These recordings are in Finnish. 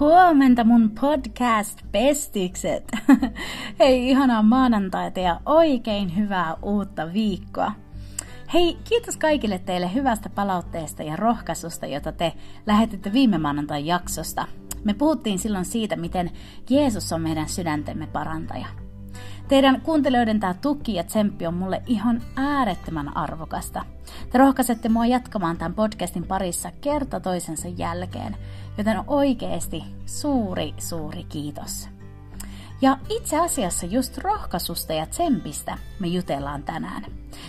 Huomenta mun podcast-pestikset! Hei, ihanaa maanantaita ja oikein hyvää uutta viikkoa! Hei, kiitos kaikille teille hyvästä palautteesta ja rohkaisusta, jota te lähetitte viime maanantain jaksosta. Me puhuttiin silloin siitä, miten Jeesus on meidän sydäntemme parantaja. Teidän kuuntelijoiden tämä tuki ja tsemppi on mulle ihan äärettömän arvokasta. Te rohkaisette mua jatkamaan tämän podcastin parissa kerta toisensa jälkeen, joten oikeasti suuri, suuri kiitos. Ja itse asiassa just rohkaisusta ja tsempistä me jutellaan tänään.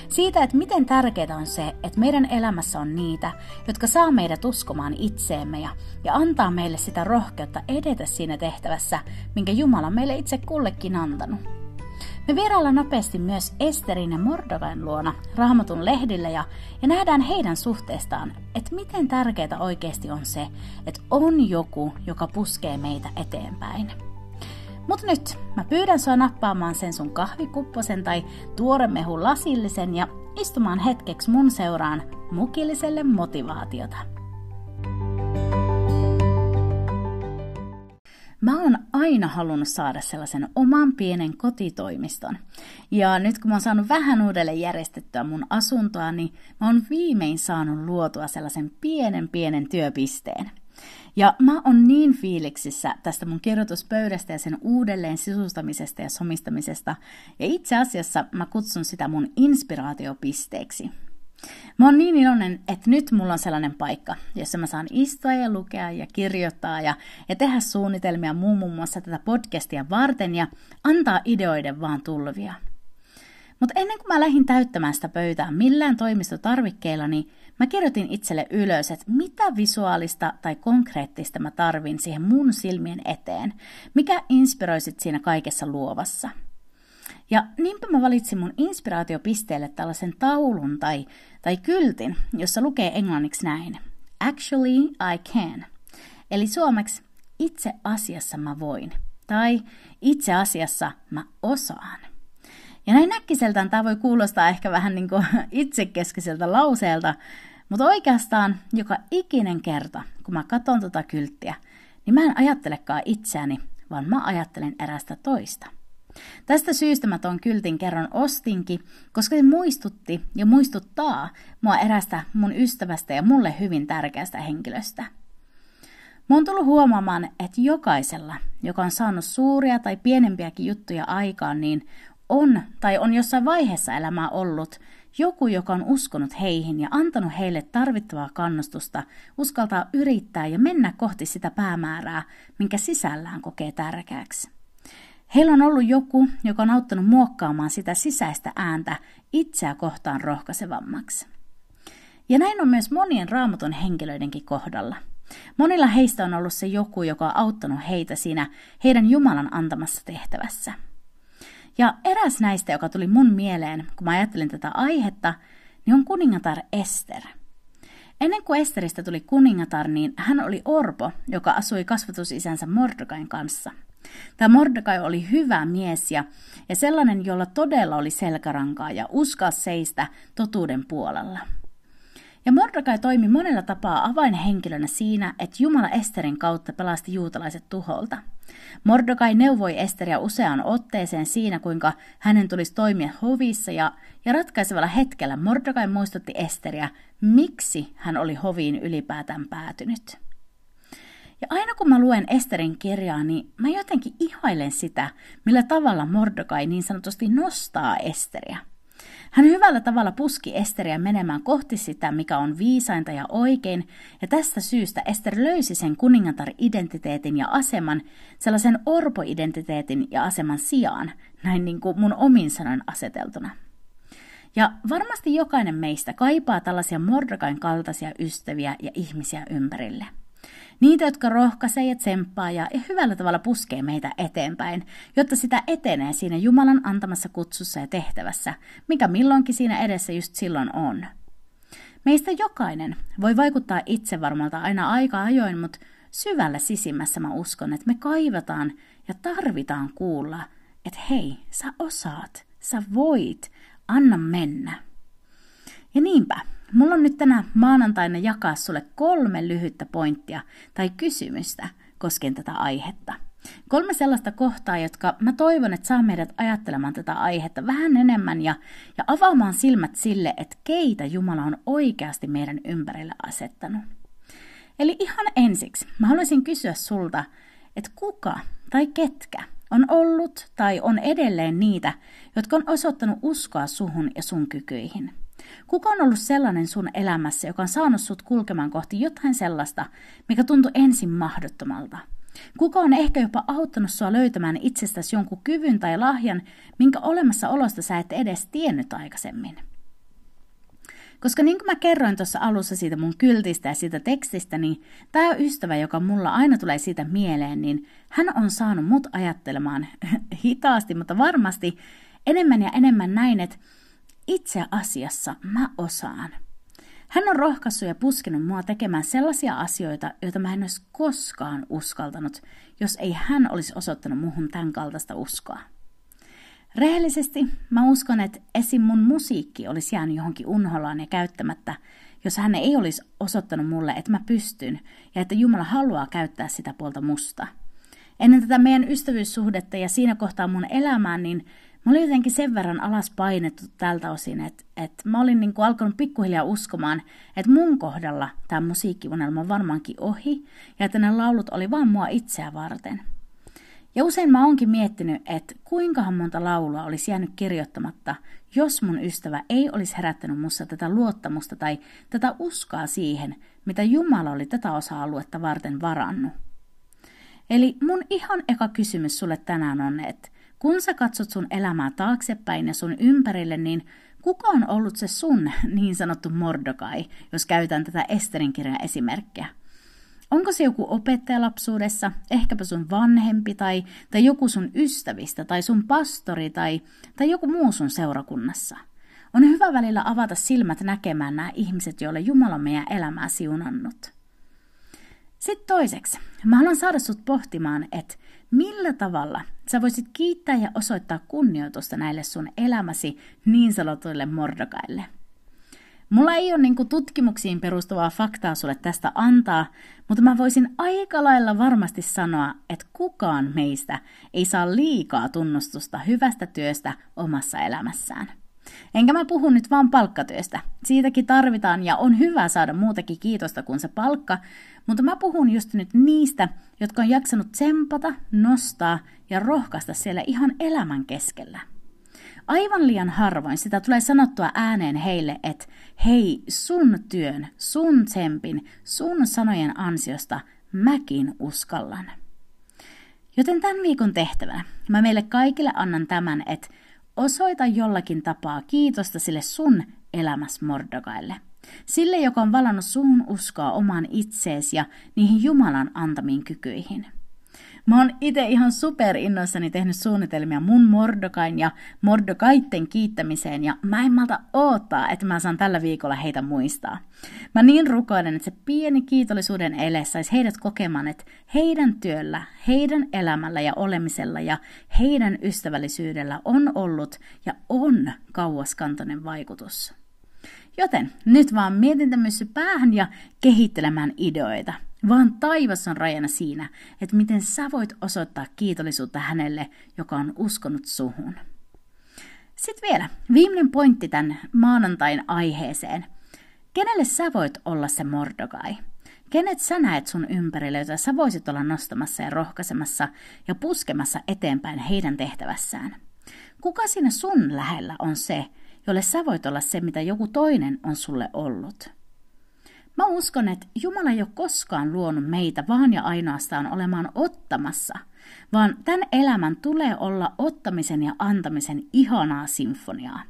Siitä, että miten tärkeää on se, että meidän elämässä on niitä, jotka saa meidät uskomaan itseemme ja, ja antaa meille sitä rohkeutta edetä siinä tehtävässä, minkä Jumala meille itse kullekin antanut. Me vieraillaan nopeasti myös Esterin ja Mordovain luona Raamatun lehdillä ja, ja nähdään heidän suhteestaan, että miten tärkeää oikeasti on se, että on joku, joka puskee meitä eteenpäin. Mutta nyt mä pyydän sua nappaamaan sen sun kahvikupposen tai tuoremehun lasillisen ja istumaan hetkeksi mun seuraan mukilliselle motivaatiota. Mä oon aina halunnut saada sellaisen oman pienen kotitoimiston. Ja nyt kun mä oon saanut vähän uudelleen järjestettyä mun asuntoa, niin mä oon viimein saanut luotua sellaisen pienen pienen työpisteen. Ja mä oon niin fiiliksissä tästä mun kirjoituspöydästä ja sen uudelleen sisustamisesta ja somistamisesta. Ja itse asiassa mä kutsun sitä mun inspiraatiopisteeksi. Mä oon niin iloinen, että nyt mulla on sellainen paikka, jossa mä saan istua ja lukea ja kirjoittaa ja, ja tehdä suunnitelmia muun, muun muassa tätä podcastia varten ja antaa ideoiden vaan tulvia. Mutta ennen kuin mä lähdin täyttämään sitä pöytää millään toimistotarvikkeilla, niin mä kirjoitin itselle ylös, että mitä visuaalista tai konkreettista mä tarvin siihen mun silmien eteen, mikä inspiroisit siinä kaikessa luovassa – ja niinpä mä valitsin mun inspiraatiopisteelle tällaisen taulun tai, tai kyltin, jossa lukee englanniksi näin. Actually I can. Eli suomeksi itse asiassa mä voin. Tai itse asiassa mä osaan. Ja näin näkkiseltään tämä voi kuulostaa ehkä vähän niin kuin itsekeskiseltä lauseelta, mutta oikeastaan joka ikinen kerta, kun mä katson tota kylttiä, niin mä en ajattelekaan itseäni, vaan mä ajattelen erästä toista. Tästä syystä mä ton kyltin kerran ostinkin, koska se muistutti ja muistuttaa mua erästä mun ystävästä ja mulle hyvin tärkeästä henkilöstä. Mä oon tullut huomaamaan, että jokaisella, joka on saanut suuria tai pienempiäkin juttuja aikaan, niin on tai on jossain vaiheessa elämää ollut joku, joka on uskonut heihin ja antanut heille tarvittavaa kannustusta uskaltaa yrittää ja mennä kohti sitä päämäärää, minkä sisällään kokee tärkeäksi. Heillä on ollut joku, joka on auttanut muokkaamaan sitä sisäistä ääntä itseä kohtaan rohkaisevammaksi. Ja näin on myös monien raamatun henkilöidenkin kohdalla. Monilla heistä on ollut se joku, joka on auttanut heitä siinä heidän Jumalan antamassa tehtävässä. Ja eräs näistä, joka tuli mun mieleen, kun mä ajattelin tätä aihetta, niin on kuningatar Ester. Ennen kuin Esteristä tuli kuningatar, niin hän oli orpo, joka asui kasvatusisänsä Mordokain kanssa – Tämä Mordekai oli hyvä mies ja, ja sellainen, jolla todella oli selkärankaa ja uskaa seistä totuuden puolella. Ja Mordekai toimi monella tapaa avainhenkilönä siinä, että Jumala Esterin kautta pelasti juutalaiset tuholta. Mordokai neuvoi Esteriä useaan otteeseen siinä, kuinka hänen tulisi toimia hovissa ja, ja ratkaisevalla hetkellä Mordokai muistutti Esteriä, miksi hän oli hoviin ylipäätään päätynyt. Ja aina kun mä luen Esterin kirjaa, niin mä jotenkin ihailen sitä, millä tavalla Mordokai niin sanotusti nostaa Esteriä. Hän hyvällä tavalla puski Esteriä menemään kohti sitä, mikä on viisainta ja oikein, ja tästä syystä Ester löysi sen kuningatar-identiteetin ja aseman sellaisen orpo-identiteetin ja aseman sijaan, näin niin kuin mun omin sanoin aseteltuna. Ja varmasti jokainen meistä kaipaa tällaisia Mordokain kaltaisia ystäviä ja ihmisiä ympärille – Niitä, jotka rohkaisee ja tsemppaa ja, hyvällä tavalla puskee meitä eteenpäin, jotta sitä etenee siinä Jumalan antamassa kutsussa ja tehtävässä, mikä milloinkin siinä edessä just silloin on. Meistä jokainen voi vaikuttaa itsevarmalta aina aika ajoin, mutta syvällä sisimmässä mä uskon, että me kaivataan ja tarvitaan kuulla, että hei, sä osaat, sä voit, anna mennä. Ja niinpä, mulla on nyt tänä maanantaina jakaa sulle kolme lyhyttä pointtia tai kysymystä koskien tätä aihetta. Kolme sellaista kohtaa, jotka mä toivon, että saa meidät ajattelemaan tätä aihetta vähän enemmän ja, ja avaamaan silmät sille, että keitä Jumala on oikeasti meidän ympärille asettanut. Eli ihan ensiksi mä haluaisin kysyä sulta, että kuka tai ketkä on ollut tai on edelleen niitä, jotka on osoittanut uskoa suhun ja sun kykyihin. Kuka on ollut sellainen sun elämässä, joka on saanut sut kulkemaan kohti jotain sellaista, mikä tuntui ensin mahdottomalta? Kuka on ehkä jopa auttanut sua löytämään itsestäsi jonkun kyvyn tai lahjan, minkä olemassaolosta sä et edes tiennyt aikaisemmin? Koska niin kuin mä kerroin tuossa alussa siitä mun kyltistä ja siitä tekstistä, niin tämä ystävä, joka mulla aina tulee siitä mieleen, niin hän on saanut mut ajattelemaan hitaasti, mutta varmasti enemmän ja enemmän näin, että itse asiassa mä osaan. Hän on rohkaissut ja puskenut mua tekemään sellaisia asioita, joita mä en olisi koskaan uskaltanut, jos ei hän olisi osoittanut muhun tämän kaltaista uskoa. Rehellisesti mä uskon, että esim. mun musiikki olisi jäänyt johonkin unholaan ja käyttämättä, jos hän ei olisi osoittanut mulle, että mä pystyn ja että Jumala haluaa käyttää sitä puolta musta. Ennen tätä meidän ystävyyssuhdetta ja siinä kohtaa mun elämää, niin mä olin jotenkin sen verran alas painettu tältä osin, että, että mä olin niin kuin alkanut pikkuhiljaa uskomaan, että mun kohdalla tämä musiikkiunelma on varmaankin ohi ja että ne laulut oli vaan mua itseä varten – ja usein mä oonkin miettinyt, että kuinkahan monta laulua olisi jäänyt kirjoittamatta, jos mun ystävä ei olisi herättänyt mussa tätä luottamusta tai tätä uskoa siihen, mitä Jumala oli tätä osa-aluetta varten varannut. Eli mun ihan eka kysymys sulle tänään on, että kun sä katsot sun elämää taaksepäin ja sun ympärille, niin kuka on ollut se sun niin sanottu Mordokai, jos käytän tätä Esterin kirjan esimerkkiä? Onko se joku opettaja lapsuudessa, ehkäpä sun vanhempi tai, tai joku sun ystävistä tai sun pastori tai, tai joku muu sun seurakunnassa? On hyvä välillä avata silmät näkemään nämä ihmiset, joille Jumala on meidän elämää siunannut. Sitten toiseksi, mä haluan saada sut pohtimaan, että millä tavalla sä voisit kiittää ja osoittaa kunnioitusta näille sun elämäsi niin sanotuille mordokaille – Mulla ei ole niinku tutkimuksiin perustuvaa faktaa sulle tästä antaa, mutta mä voisin aika lailla varmasti sanoa, että kukaan meistä ei saa liikaa tunnustusta hyvästä työstä omassa elämässään. Enkä mä puhu nyt vaan palkkatyöstä. Siitäkin tarvitaan ja on hyvä saada muutakin kiitosta kuin se palkka, mutta mä puhun just nyt niistä, jotka on jaksanut tsempata, nostaa ja rohkaista siellä ihan elämän keskellä. Aivan liian harvoin sitä tulee sanottua ääneen heille, että hei, sun työn, sun tsempin, sun sanojen ansiosta mäkin uskallan. Joten tämän viikon tehtävänä mä meille kaikille annan tämän, että osoita jollakin tapaa kiitosta sille sun elämäs Mordokaille. Sille, joka on valannut sun uskoa omaan itseesi ja niihin Jumalan antamiin kykyihin – Mä oon itse ihan super innoissani tehnyt suunnitelmia mun Mordokain ja Mordokaitten kiittämiseen ja mä en malta oottaa, että mä saan tällä viikolla heitä muistaa. Mä niin rukoilen, että se pieni kiitollisuuden ele saisi heidät kokemaan, että heidän työllä, heidän elämällä ja olemisella ja heidän ystävällisyydellä on ollut ja on kauaskantoinen vaikutus. Joten nyt vaan mietintämyssy päähän ja kehittelemään ideoita – vaan taivas on rajana siinä, että miten sä voit osoittaa kiitollisuutta hänelle, joka on uskonut suhun. Sitten vielä viimeinen pointti tämän maanantain aiheeseen. Kenelle sä voit olla se mordokai? Kenet sä näet sun ympärille, jota sä voisit olla nostamassa ja rohkaisemassa ja puskemassa eteenpäin heidän tehtävässään? Kuka siinä sun lähellä on se, jolle sä voit olla se, mitä joku toinen on sulle ollut? Mä uskon, että Jumala ei ole koskaan luonut meitä vaan ja ainoastaan olemaan ottamassa, vaan tämän elämän tulee olla ottamisen ja antamisen ihanaa sinfoniaa.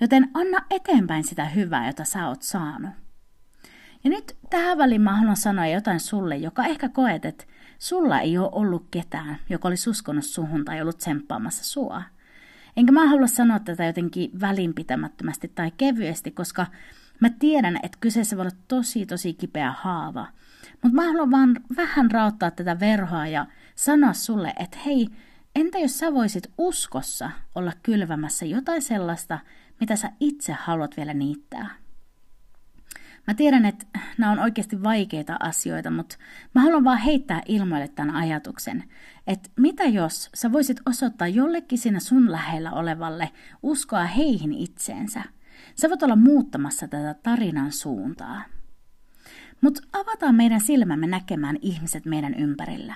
Joten anna eteenpäin sitä hyvää, jota sä oot saanut. Ja nyt tähän väliin mä haluan sanoa jotain sulle, joka ehkä koet, että sulla ei ole ollut ketään, joka olisi uskonut suhun tai ollut tsemppaamassa sua. Enkä mä halua sanoa tätä jotenkin välinpitämättömästi tai kevyesti, koska mä tiedän, että kyseessä voi olla tosi tosi kipeä haava. Mutta mä haluan vaan vähän raottaa tätä verhoa ja sanoa sulle, että hei, entä jos sä voisit uskossa olla kylvämässä jotain sellaista, mitä sä itse haluat vielä niittää? Mä tiedän, että nämä on oikeasti vaikeita asioita, mutta mä haluan vaan heittää ilmoille tämän ajatuksen, että mitä jos sä voisit osoittaa jollekin siinä sun lähellä olevalle uskoa heihin itseensä? Sä voit olla muuttamassa tätä tarinan suuntaa. Mutta avataan meidän silmämme näkemään ihmiset meidän ympärillä.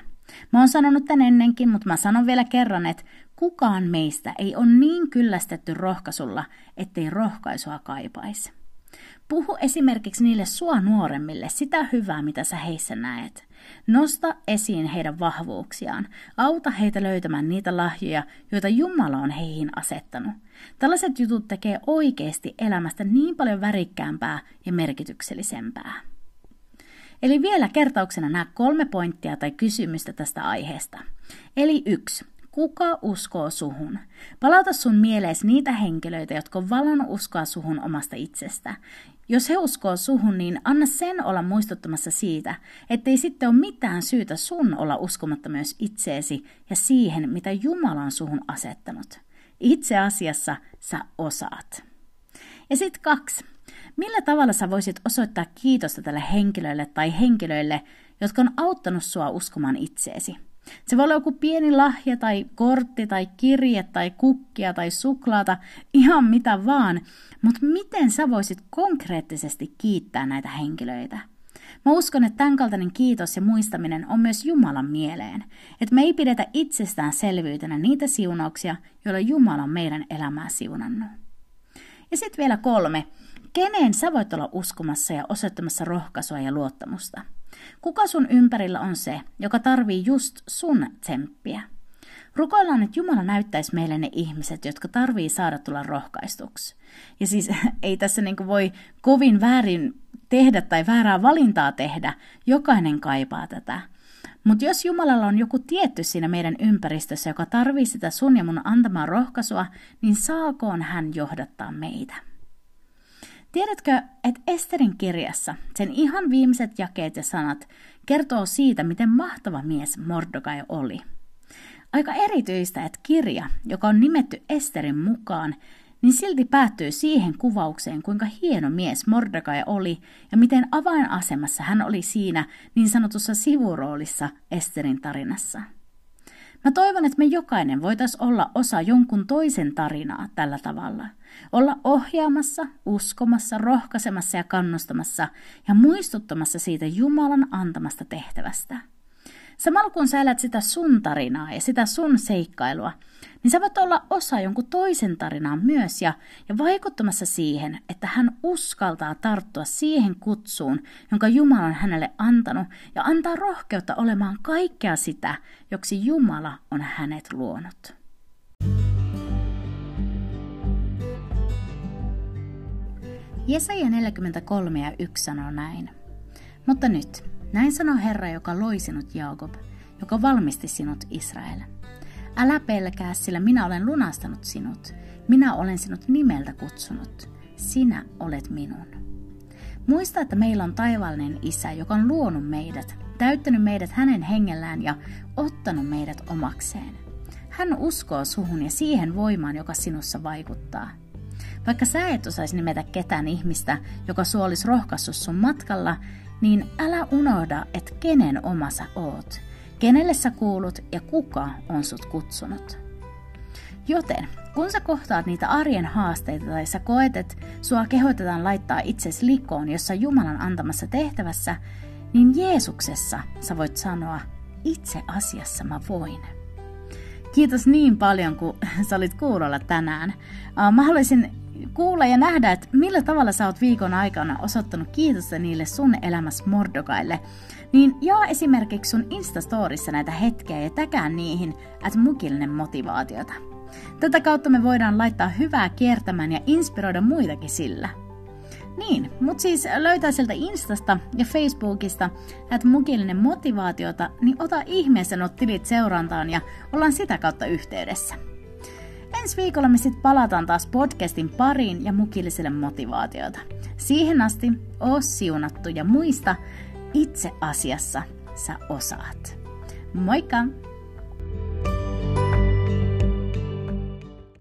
Mä oon sanonut tän ennenkin, mutta mä sanon vielä kerran, että kukaan meistä ei ole niin kyllästetty rohkaisulla, ettei rohkaisua kaipaisi. Puhu esimerkiksi niille sua nuoremmille sitä hyvää, mitä sä heissä näet. Nosta esiin heidän vahvuuksiaan. Auta heitä löytämään niitä lahjoja, joita Jumala on heihin asettanut. Tällaiset jutut tekee oikeasti elämästä niin paljon värikkäämpää ja merkityksellisempää. Eli vielä kertauksena nämä kolme pointtia tai kysymystä tästä aiheesta. Eli yksi. Kuka uskoo suhun? Palauta sun mieleesi niitä henkilöitä, jotka on valannut uskoa suhun omasta itsestä. Jos he uskoo suhun, niin anna sen olla muistuttamassa siitä, ettei sitten ole mitään syytä sun olla uskomatta myös itseesi ja siihen, mitä Jumala on suhun asettanut. Itse asiassa sä osaat. Ja sitten kaksi. Millä tavalla sä voisit osoittaa kiitosta tälle henkilölle tai henkilöille, jotka on auttanut sua uskomaan itseesi? Se voi olla joku pieni lahja tai kortti tai kirje tai kukkia tai suklaata, ihan mitä vaan, mutta miten sä voisit konkreettisesti kiittää näitä henkilöitä? Mä uskon, että tämänkaltainen kiitos ja muistaminen on myös Jumalan mieleen. Että me ei pidetä itsestäänselvyytenä niitä siunauksia, joilla Jumala on meidän elämää siunannut. Ja sitten vielä kolme. Keneen sä voit olla uskomassa ja osoittamassa rohkaisua ja luottamusta? Kuka sun ympärillä on se, joka tarvii just sun tsemppiä? Rukoillaan, että Jumala näyttäisi meille ne ihmiset, jotka tarvii saada tulla rohkaistuksi. Ja siis ei tässä niin voi kovin väärin tehdä tai väärää valintaa tehdä. Jokainen kaipaa tätä. Mutta jos Jumalalla on joku tietty siinä meidän ympäristössä, joka tarvii sitä sun ja mun antamaa rohkaisua, niin saakoon hän johdattaa meitä. Tiedätkö, että Esterin kirjassa sen ihan viimeiset jakeet ja sanat kertoo siitä, miten mahtava mies Mordokai oli. Aika erityistä, että kirja, joka on nimetty Esterin mukaan, niin silti päättyy siihen kuvaukseen, kuinka hieno mies Mordekai oli ja miten avainasemassa hän oli siinä niin sanotussa sivuroolissa Esterin tarinassa. Mä toivon, että me jokainen voitaisiin olla osa jonkun toisen tarinaa tällä tavalla. Olla ohjaamassa, uskomassa, rohkaisemassa ja kannustamassa ja muistuttamassa siitä Jumalan antamasta tehtävästä. Samalla kun sä elät sitä sun tarinaa ja sitä sun seikkailua, niin sä voit olla osa jonkun toisen tarinaa myös ja, ja vaikuttamassa siihen, että hän uskaltaa tarttua siihen kutsuun, jonka Jumala on hänelle antanut ja antaa rohkeutta olemaan kaikkea sitä, joksi Jumala on hänet luonut. Jesaja 43 ja 1 sanoo näin. Mutta nyt, näin sanoo Herra, joka loi sinut Jaakob, joka valmisti sinut Israel. Älä pelkää, sillä minä olen lunastanut sinut. Minä olen sinut nimeltä kutsunut. Sinä olet minun. Muista, että meillä on taivaallinen Isä, joka on luonut meidät, täyttänyt meidät hänen hengellään ja ottanut meidät omakseen. Hän uskoo suhun ja siihen voimaan, joka sinussa vaikuttaa. Vaikka sä et osaisi nimetä ketään ihmistä, joka suolisi rohkaissut sun matkalla, niin älä unohda, että kenen oma sä oot, kenelle sä kuulut ja kuka on sut kutsunut. Joten kun sä kohtaat niitä arjen haasteita tai sä koet, että sua kehotetaan laittaa itsesi likoon jossa Jumalan antamassa tehtävässä, niin Jeesuksessa sä voit sanoa, itse asiassa mä voin. Kiitos niin paljon, kun sä olit kuulolla tänään. Mä haluaisin kuulla ja nähdä, että millä tavalla sä oot viikon aikana osoittanut kiitosta niille sun elämässä mordokaille, niin jaa esimerkiksi sun Instastorissa näitä hetkiä ja täkää niihin, että mukillinen motivaatiota. Tätä kautta me voidaan laittaa hyvää kiertämään ja inspiroida muitakin sillä. Niin, mut siis löytää sieltä Instasta ja Facebookista, että mukillinen motivaatiota, niin ota ihmeessä nuo tilit seurantaan ja ollaan sitä kautta yhteydessä. Ensi viikolla me sitten palataan taas podcastin pariin ja mukilliselle motivaatiota. Siihen asti oo siunattu ja muista, itse asiassa sä osaat. Moikka!